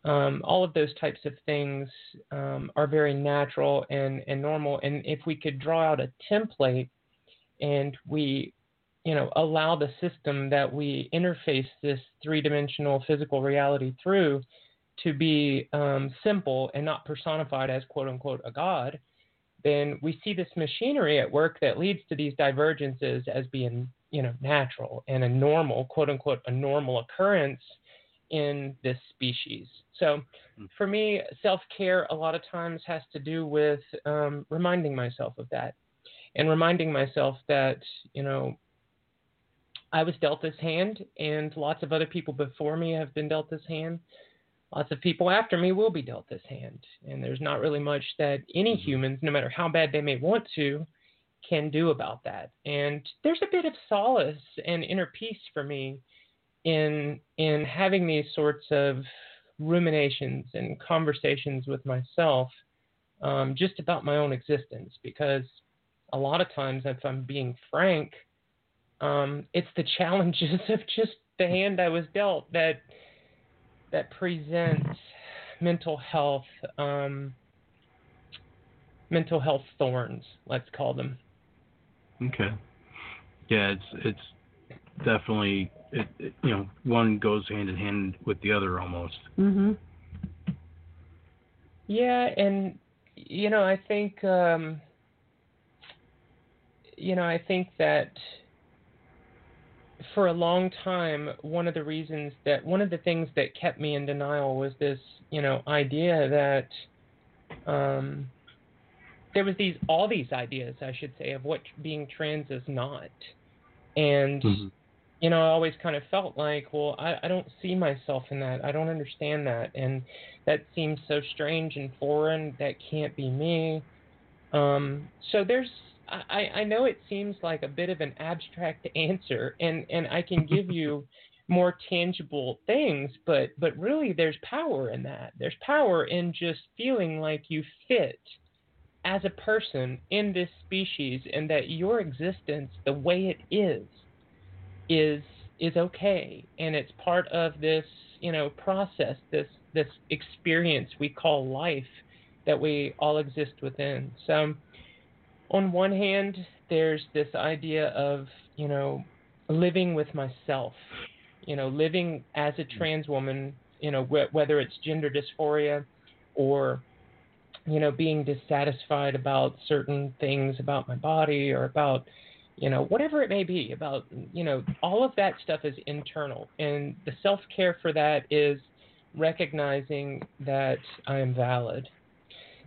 um, all of those types of things um, are very natural and, and normal. And if we could draw out a template and we, you know, allow the system that we interface this three-dimensional physical reality through to be um, simple and not personified as quote unquote a god, then we see this machinery at work that leads to these divergences as being, you know, natural and a normal, quote unquote, a normal occurrence in this species. So for me, self care a lot of times has to do with um, reminding myself of that and reminding myself that, you know, I was dealt this hand and lots of other people before me have been dealt this hand. Lots of people after me will be dealt this hand. And there's not really much that any humans, no matter how bad they may want to, can do about that. And there's a bit of solace and inner peace for me in in having these sorts of ruminations and conversations with myself um, just about my own existence because a lot of times if i'm being frank um, it's the challenges [LAUGHS] of just the hand i was dealt that that presents mental health um, mental health thorns let's call them Okay. Yeah, it's it's definitely it, it you know one goes hand in hand with the other almost. Mhm. Yeah, and you know, I think um you know, I think that for a long time one of the reasons that one of the things that kept me in denial was this, you know, idea that um there was these all these ideas, I should say, of what being trans is not. And Mhm. you know, I always kind of felt like, well, I, I don't see myself in that. I don't understand that. And that seems so strange and foreign. That can't be me. Um, so there's, I, I know it seems like a bit of an abstract [LAUGHS] answer, and, and I can give you more tangible things, but, but really there's power in that. There's power in just feeling like you fit as a person in this species and that your existence, the way it is, is is okay and it's part of this you know process this this experience we call life that we all exist within so on one hand there's this idea of you know living with myself you know living as a trans woman you know wh- whether it's gender dysphoria or you know being dissatisfied about certain things about my body or about you know whatever it may be about you know all of that stuff is internal. And the self-care for that is recognizing that i am valid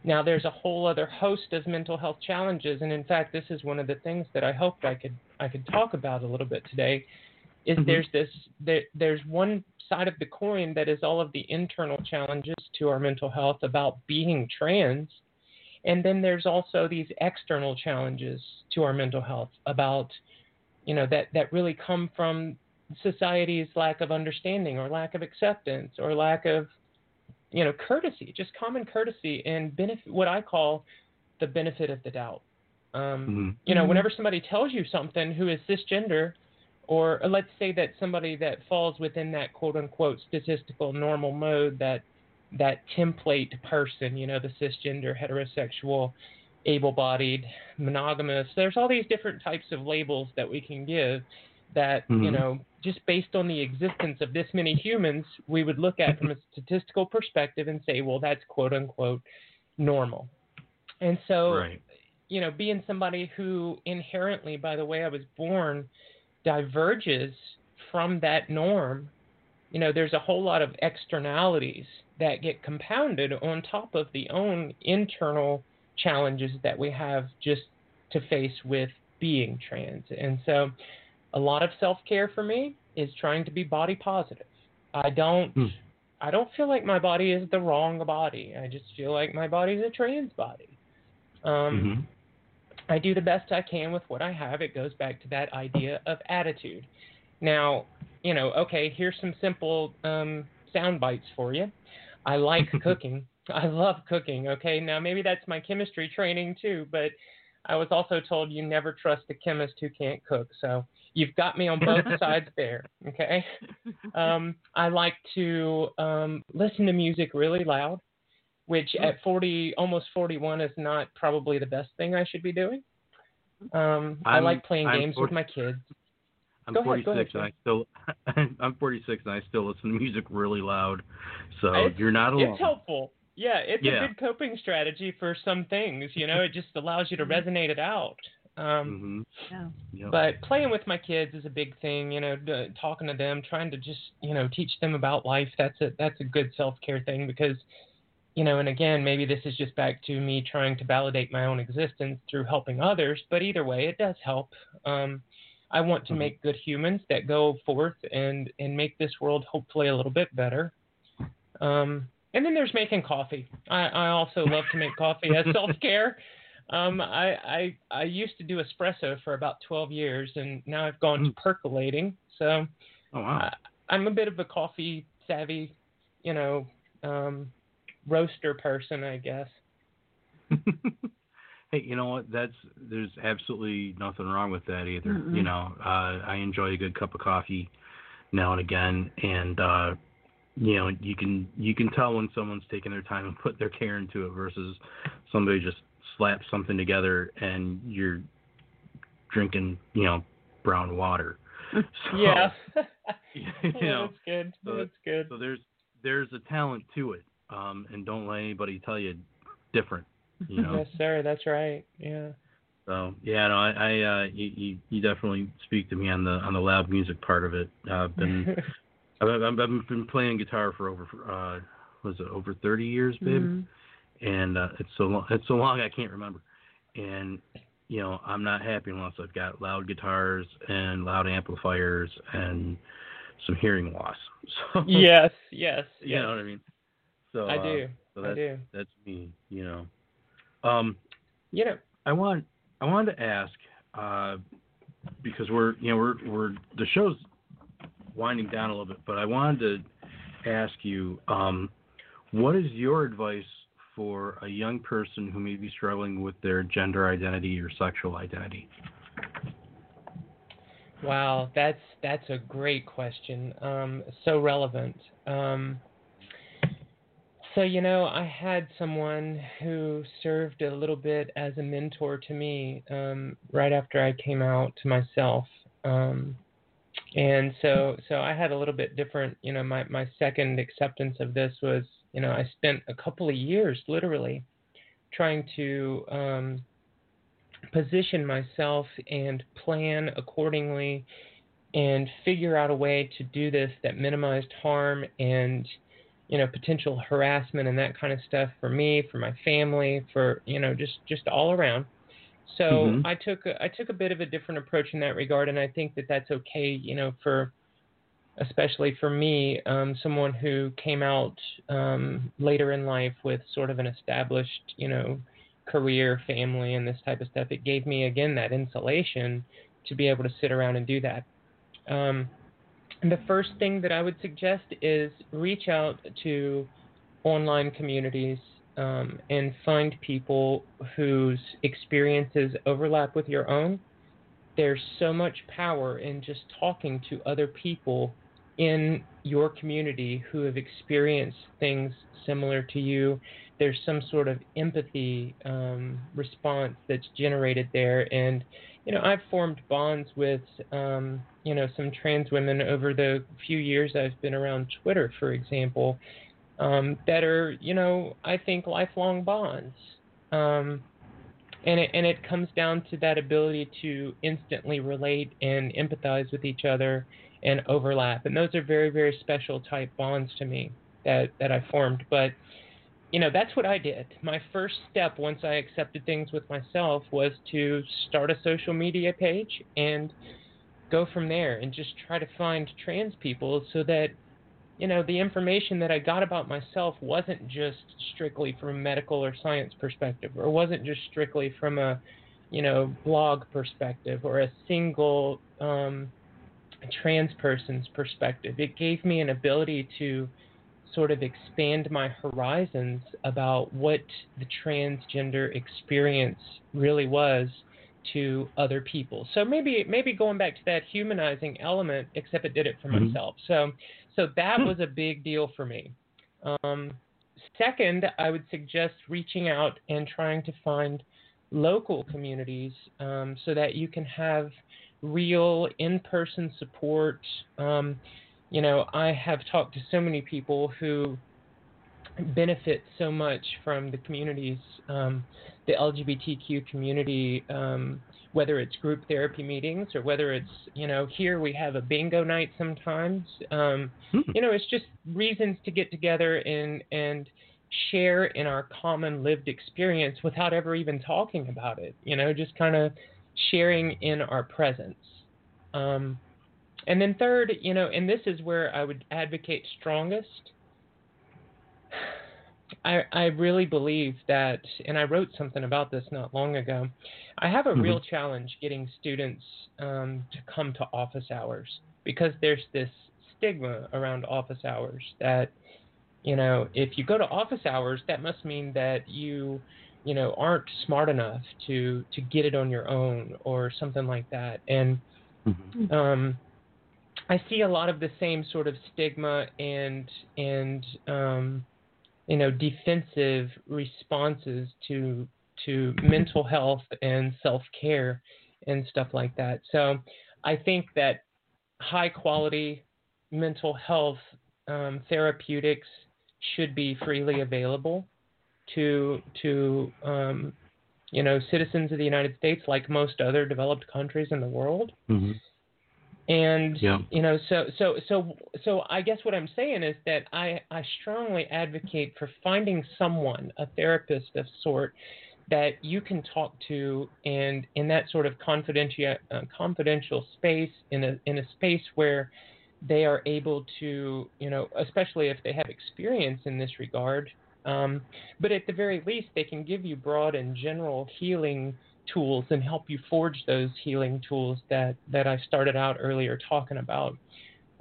now there's a whole other host of mental health challenges and in fact this is one of the things that i hoped i could i could talk about a little bit today is Mhm. there's this there, there's one side of the coin that is all of the internal challenges to our mental health about being trans and then there's also these external challenges to our mental health about, you know, that, that really come from society's lack of understanding or lack of acceptance or lack of, you know, courtesy, just common courtesy and benefit, what I call the benefit of the doubt. Um, Mhm. you know, Mhm. whenever somebody tells you something who is cisgender, or let's say that somebody that falls within that quote unquote statistical normal mode that that template person, you know, the cisgender, heterosexual, able-bodied, monogamous. There's all these different types of labels that we can give that you Mhm. know just based on the existence of this many humans, we would look at from a statistical perspective and say, well, that's quote unquote normal. And so right. you know, being somebody who inherently, by the way I was born, diverges from that norm, you know, there's a whole lot of externalities that get compounded on top of the own internal challenges that we have just to face with being trans. And so a lot of self-care for me is trying to be body positive. I don't Hmm. I don't feel like my body is the wrong body. I just feel like my body's a trans body. Um, Mhm. I do the best I can with what I have. It goes back to that idea of attitude. Now, you know, okay, here's some simple um, sound bites for you. I like [LAUGHS] cooking. I love cooking. Okay, now maybe that's my chemistry training too, but I was also told you never trust a chemist who can't cook. So you've got me on both [LAUGHS] sides there. Okay. Um, I like to um, listen to music really loud, which at 40, almost 41, is not probably the best thing I should be doing. Um, I like playing I'm games 40 with my kids. I'm Go ahead, go 46 ahead, and I still [LAUGHS] I'm 46 and I still listen to music really loud. So It's- you're not alone. It's helpful. Yeah, it's Yeah. a good coping strategy for some things. You know, it just allows you to resonate it out. Um, Mhm. Yeah. Yep. But playing with my kids is a big thing. You know, d- talking to them, trying to just you know teach them about life. That's a that's a good self care thing because, you know, and again, maybe this is just back to me trying to validate my own existence through helping others. But either way, it does help. Um, I want to Mhm. make good humans that go forth and and make this world hopefully a little bit better. Um, and then there's making coffee. I, I also love to make coffee as [LAUGHS] self care. Um, I, I I used to do espresso for about 12 years, and now I've gone to percolating. So oh wow. I, I'm a bit of a coffee savvy, you know, um, roaster person, I guess. [LAUGHS] hey, you know what? That's there's absolutely nothing wrong with that either. Mm-mm. You know, uh, I enjoy a good cup of coffee now and again, and uh, you know, you can you can tell when someone's taking their time and put their care into it versus somebody just slaps something together and you're drinking, you know, brown water. [LAUGHS] So, Yeah. [LAUGHS] [LAUGHS] you know, that's good. so that's good. so there's there's a talent to it, um, and don't let anybody tell you different. You know. Yes, sir. That's right. Yeah. So yeah, no, I, I uh, you, you you definitely speak to me on the on the loud music part of it. Uh, I've been I've, I've, been playing guitar for over uh, was it over 30 years, babe? Mhm. And uh, it's so long it's so long I can't remember. And you know I'm not happy unless I've got loud guitars and loud amplifiers and some hearing loss. [LAUGHS] So yes. Yes. you yes. know what I mean. So I uh, do. So I that's do. that's me. You know. Um. You know. I want I wanted to ask uh, because we're you know we're we're the show's winding down a little bit, but I wanted to ask you um, what is your advice for a young person who may be struggling with their gender identity or sexual identity? Wow, that's that's a great question. Um, so relevant. Um, so you know, I had someone who served a little bit as a mentor to me um, right after I came out to myself, um, and so so I had a little bit different. You know, my my second acceptance of this was, you know, I spent a couple of years literally trying to um, position myself and plan accordingly and figure out a way to do this that minimized harm and you know potential harassment and that kind of stuff for me for my family for you know just just all around so Mhm. i took a, i took a bit of a different approach in that regard and i think that that's okay you know for especially for me um someone who came out um later in life with sort of an established you know career, family, and this type of stuff, it gave me again that insulation to be able to sit around and do that. Um, and the first thing that I would suggest is reach out to online communities um, and find people whose experiences overlap with your own. There's so much power in just talking to other people in your community who have experienced things similar to you. There's some sort of empathy um, response that's generated there, and you know I've formed bonds with um, you know some trans women over the few years I've been around Twitter, for example, um, that are you know I think lifelong bonds. Um, and it, and it comes down to that ability to instantly relate and empathize with each other and overlap. And those are very, very special type bonds to me that, that I formed. But, you know, that's what I did. My first step once I accepted things with myself was to start a social media page and go from there and just try to find trans people so that, you know, the information that I got about myself wasn't just strictly from a medical or science perspective or wasn't just strictly from a, you know, blog perspective or a single um, trans person's perspective. It gave me an ability to sort of expand my horizons about what the transgender experience really was to other people. So maybe maybe going back to that humanizing element, except it did it for Mhm. myself. So so that was a big deal for me. Um, second, I would suggest reaching out and trying to find local communities um, so that you can have real in-person support. Um, you know, I have talked to so many people who benefit so much from the communities, um, the LGBTQ community, um, whether it's group therapy meetings or whether it's, you know, here we have a bingo night sometimes. Um, Hmm. you know, it's just reasons to get together and and share in our common lived experience without ever even talking about it. You know, just kind of sharing in our presence. Um, and then third, you know, and this is where I would advocate strongest. I I really believe that, and I wrote something about this not long ago. I have a Mhm. real challenge getting students um, to come to office hours because there's this stigma around office hours that you know if you go to office hours that must mean that you you know aren't smart enough to to get it on your own or something like that and Mhm. um, I see a lot of the same sort of stigma and and um, you know defensive responses to to mental health and self care and stuff like that. So I think that high quality mental health um, therapeutics should be freely available to to um, you know citizens of the United States, like most other developed countries in the world. Mhm. And Yeah. you know, so so so so I guess what I'm saying is that I I strongly advocate for finding someone, a therapist of sort, that you can talk to, and in that sort of confidential uh, confidential space, in a in a space where they are able to, you know, especially if they have experience in this regard. Um, but at the very least, they can give you broad and general healing tools and help you forge those healing tools that that I started out earlier talking about.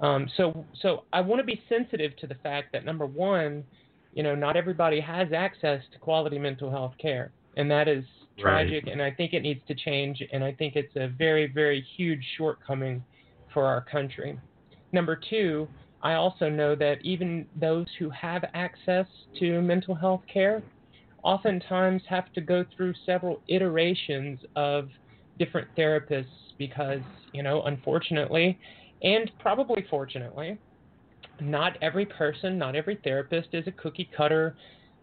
Um, so so I want to be sensitive to the fact that number one, you know, not everybody has access to quality mental health care, and that is tragic. And I think it needs to change. And I think it's a very very huge shortcoming for our country. Number two, I also know that even those who have access to mental health care oftentimes have to go through several iterations of different therapists because, you know, unfortunately, and probably fortunately, not every person, not every therapist is a cookie cutter,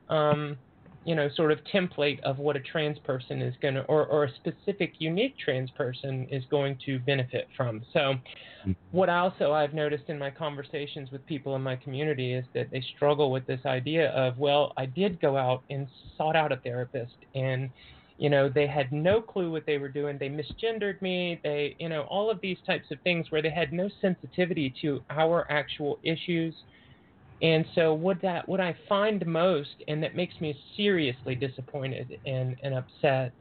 um, you know, sort of template of what a trans person is going to, or, or a specific unique trans person is going to benefit from. So, mm-hmm. what also I've noticed in my conversations with people in my community is that they struggle with this idea of, well, I did go out and sought out a therapist and you know they had no clue what they were doing. They misgendered me. They you know all of these types of things where they had no sensitivity to our actual issues and so what that what i find most and that makes me seriously disappointed and and upset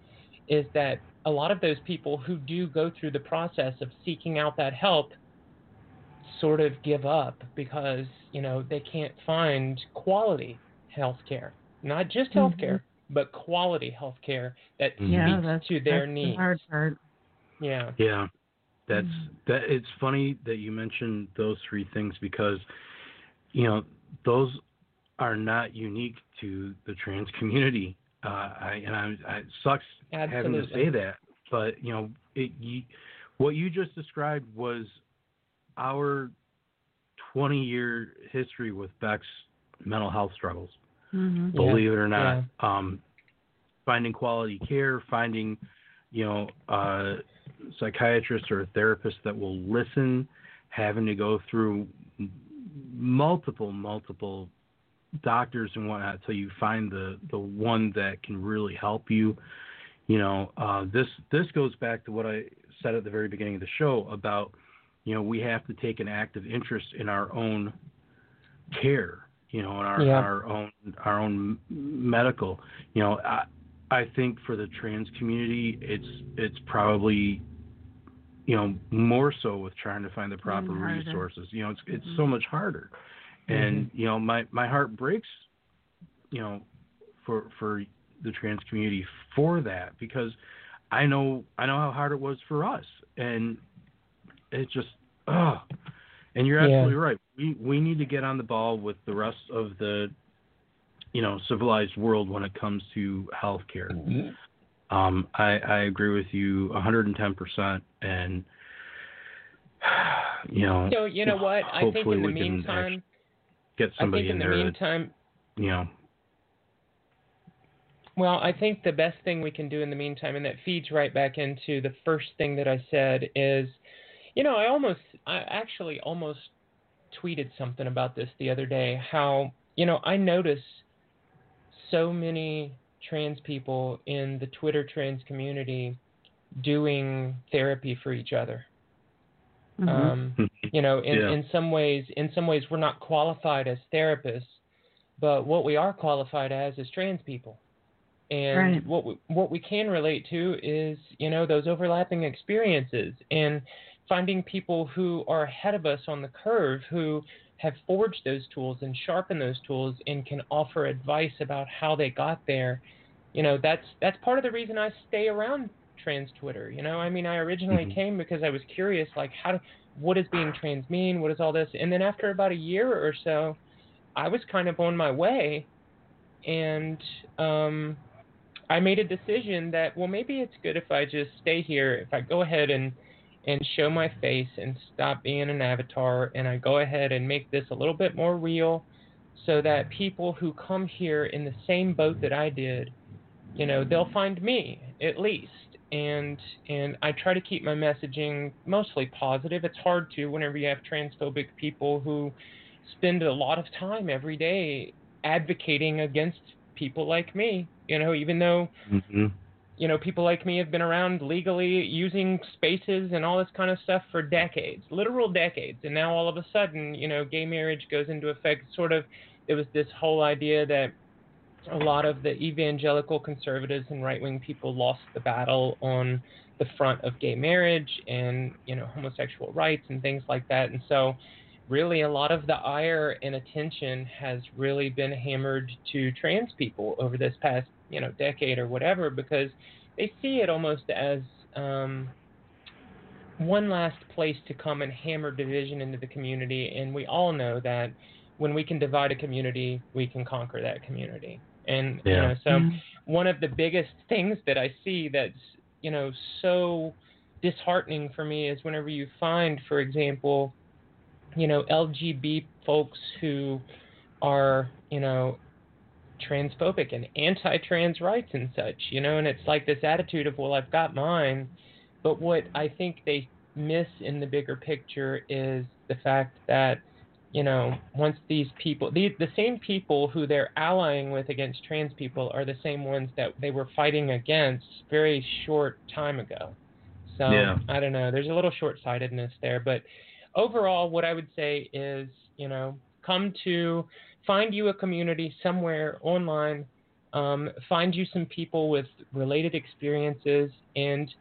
is that a lot of those people who do go through the process of seeking out that help sort of give up because you know they can't find quality health care not just Mm-hmm. health care but quality health care that Mhm. Yeah, speaks that's to their that's needs the hard part. yeah Yeah. that's Mhm. that. It's funny that you mentioned those three things because, you know, those are not unique to the trans community. Uh, I and I, I it sucks having to say that, but you know, it, you, what you just described was our 20 year history with Beck's mental health struggles. Mhm. Yeah, Believe it or not, um, finding quality care, finding you know a psychiatrist or therapists that will listen, having to go through multiple multiple doctors and whatnot till you find the the one that can really help you. You know, uh, this this goes back to what I said at the very beginning of the show about you know we have to take an active interest in our own care. You know, in our Yeah. our own our own medical. You know, I I think for the trans community, it's it's probably you know more so with trying to find the proper Even resources. You know, it's it's Mhm. so much harder, and you know my my heart breaks. You know, for for the trans community for that because I know I know how hard it was for us, and it just oh. And you're Yeah. absolutely right. We we need to get on the ball with the rest of the you know civilized world when it comes to healthcare. Um, I, I agree with you 110%, and [SIGHS] you know, So you know what? I think in the meantime, get I somebody think in in the there meantime, that you know. Well, I think the best thing we can do in the meantime, and that feeds right back into the first thing that I said, is, you know, I almost, I actually almost tweeted something about this the other day. How, you know, I notice so many trans people in the Twitter trans community doing therapy for each other. Mhm. Um, [LAUGHS] you know in, Yeah. in some ways in some ways we're not qualified as therapists but what we are qualified as is trans people and Right. what we, what we can relate to is you know those overlapping experiences and finding people who are ahead of us on the curve who have forged those tools and sharpened those tools and can offer advice about how they got there you know that's that's part of the reason I stay around trans Twitter you know I mean I originally Mhm. came because I was curious like how do what does being trans mean? What is all this? And then after about a year or so, I was kind of on my way, and um, I made a decision that well maybe it's good if I just stay here. If I go ahead and and show my face and stop being an avatar, and I go ahead and make this a little bit more real, so that people who come here in the same boat that I did, you know, they'll find me at least and and I try to keep my messaging mostly positive. It's hard to whenever you have transphobic people who spend a lot of time every day advocating against people like me. You know, even though Mhm. You know people like me have been around legally using spaces and all this kind of stuff for decades, literal decades, and now all of a sudden, you know, gay marriage goes into effect. Sort of, it was this whole idea that a lot of the evangelical conservatives and right wing people lost the battle on the front of gay marriage and you know homosexual rights and things like that and so really a lot of the ire and attention has really been hammered to trans people over this past you know decade or whatever because they see it almost as um, one last place to come and hammer division into the community and we all know that when we can divide a community we can conquer that community and you know so Mhm. one of the biggest [LAUGHS] things that I see that's you know so disheartening for me is whenever you find, for example, you know LGB folks who are you know transphobic and anti-trans rights and such, you know, and it's like this attitude of well I've got mine, but what I think they miss in the bigger picture is the fact that you know, once these people, the, the same people who they're allying with against trans people are the same ones that they were fighting against very short time ago. So Yeah. I don't know. There's a little short sightedness there. But overall, what I would say is, you know, come to find you a community somewhere online, um, find you some people with related experiences, and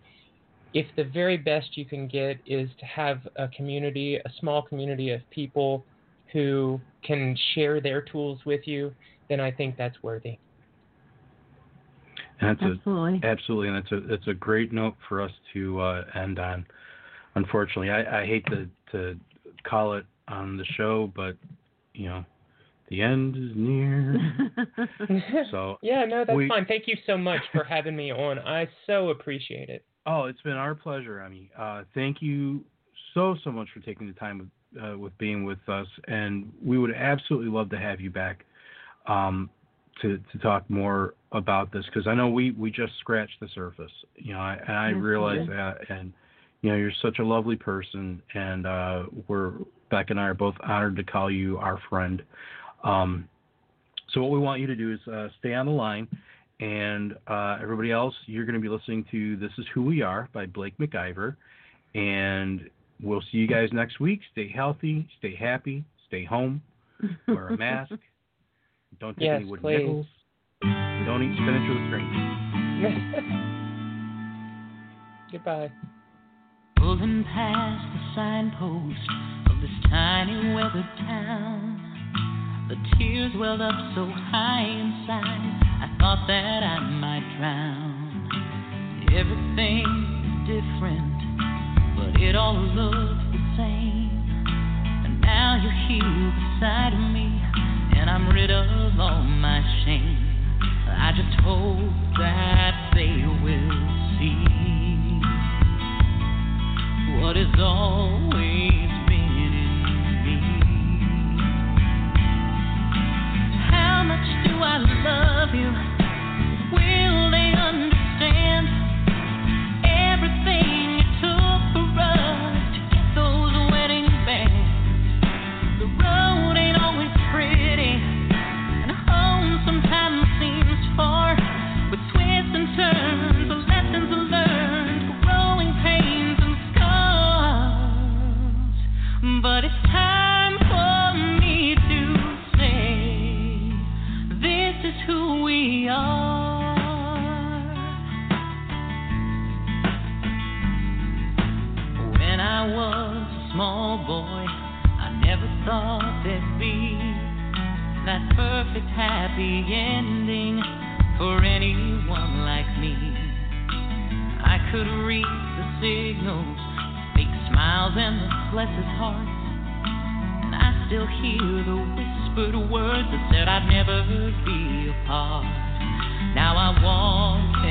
if the very best you can get is to have a community, a small community of people who can share their tools with you, then I think that's worthy. And that's a Absolutely. Absolutely, and that's a that's a great note for us to uh, end on. unfortunately, I, I hate to to call it on the show, but you know, the end is near. [LAUGHS] so yeah, no, that's we- fine. Thank you so much for having me on. I so appreciate it. Oh, it's been our pleasure, Emmy. Uh, thank you so so much for taking the time with, uh, with being with us, and we would absolutely love to have you back um, to to talk more about this because I know we we just scratched the surface, you know, I, and I we realize did. that, and you know, you're such a lovely person, and uh, we're Beck and I are both honored to call you our friend. Um, so what we want you to do is uh, stay on the line. And uh, everybody else, you're going to be listening to This Is Who We Are by Blake McIver. And we'll see you guys next week. Stay healthy, stay happy, stay home, wear a mask, [LAUGHS] don't take Yes, any wooden please. nickels, don't eat spinach with strangers. [LAUGHS] Goodbye. Pulling past the signpost of this tiny weathered town. The tears welled up so high inside, I thought that I might drown. Everything different, but it all looks the same. And now you're here beside me, and I'm rid of all my shame. I just hope that they will see what is always How much do I love you? Will they understand perfect happy ending for anyone like me. I could read the signals, fake smiles and the blessed hearts, and I still hear the whispered words that said I'd never be apart. Now I want